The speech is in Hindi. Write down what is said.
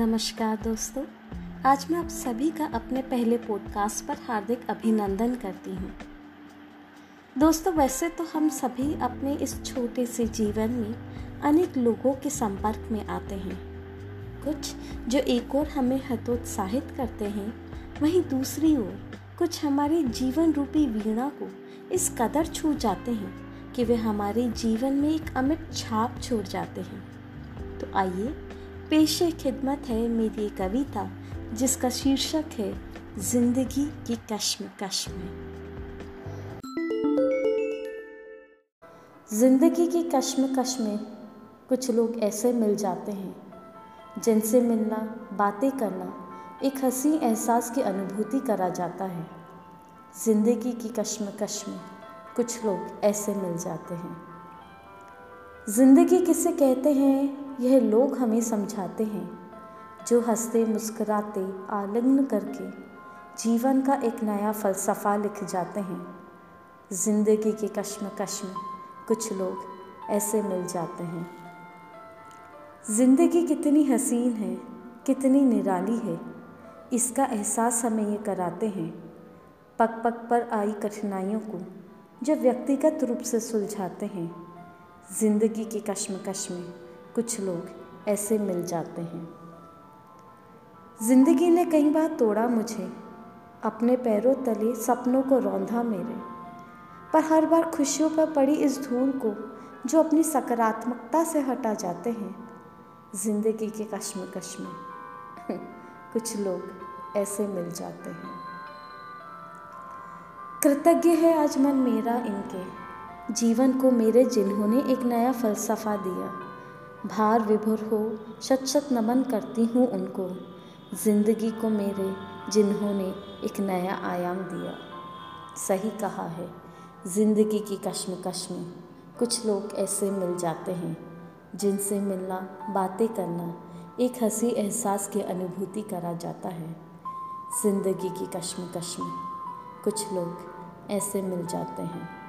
नमस्कार दोस्तों, आज मैं आप सभी का अपने पहले पॉडकास्ट पर हार्दिक अभिनंदन करती हूँ। दोस्तों, वैसे तो हम सभी अपने इस छोटे से जीवन में अनेक लोगों के संपर्क में आते हैं। कुछ जो एक और हमें हतोत्साहित करते हैं, वहीं दूसरी ओर कुछ हमारे जीवन रूपी वीणा को इस कदर छू जाते हैं कि वे हमारे जीवन में एक अमिट छाप छोड़ जाते हैं। तो आइए पेशे खिदमत है मेरी कविता, जिसका शीर्षक है, ज़िंदगी की कश्म कश्म ज़िंदगी की कश्म कश्म कुछ लोग ऐसे मिल जाते हैं, जिनसे मिलना, बातें करना, एक हँसी एहसास की अनुभूति करा जाता है। ज़िंदगी की कश्म कश्म कुछ लोग ऐसे मिल जाते हैं। ज़िंदगी किसे कहते हैं, यह लोग हमें समझाते हैं, जो हँसते, मुस्कुराते, आलिंगन करके जीवन का एक नया फ़लसफ़ा लिख जाते हैं। ज़िंदगी के कश्म कश्म कुछ लोग ऐसे मिल जाते हैं। ज़िंदगी कितनी हसीन है, कितनी निराली है, इसका एहसास हमें ये कराते हैं। पग पग पर आई कठिनाइयों को जो व्यक्तिगत रूप से सुलझाते हैं। ज़िंदगी की कश्म में कुछ लोग ऐसे मिल जाते हैं। ज़िंदगी ने कई बार तोड़ा मुझे, अपने पैरों तले सपनों को रौंधा मेरे, पर हर बार खुशियों पर पड़ी इस धूल को जो अपनी सकारात्मकता से हटा जाते हैं। ज़िंदगी के कश्मकश में कुछ लोग ऐसे मिल जाते हैं। कृतज्ञ है आज मन मेरा इनके जीवन को मेरे जिन्होंने एक नया फलसफा दिया। भार विभुर हो, शत शत नमन करती हूँ उनको। ज़िंदगी को मेरे जिन्होंने एक नया आयाम दिया। सही कहा है, ज़िंदगी की कश्म कश्म कुछ लोग ऐसे मिल जाते हैं, जिनसे मिलना, बातें करना, एक हँसी एहसास की अनुभूति करा जाता है। ज़िंदगी की कश्म कश्म कुछ लोग ऐसे मिल जाते हैं।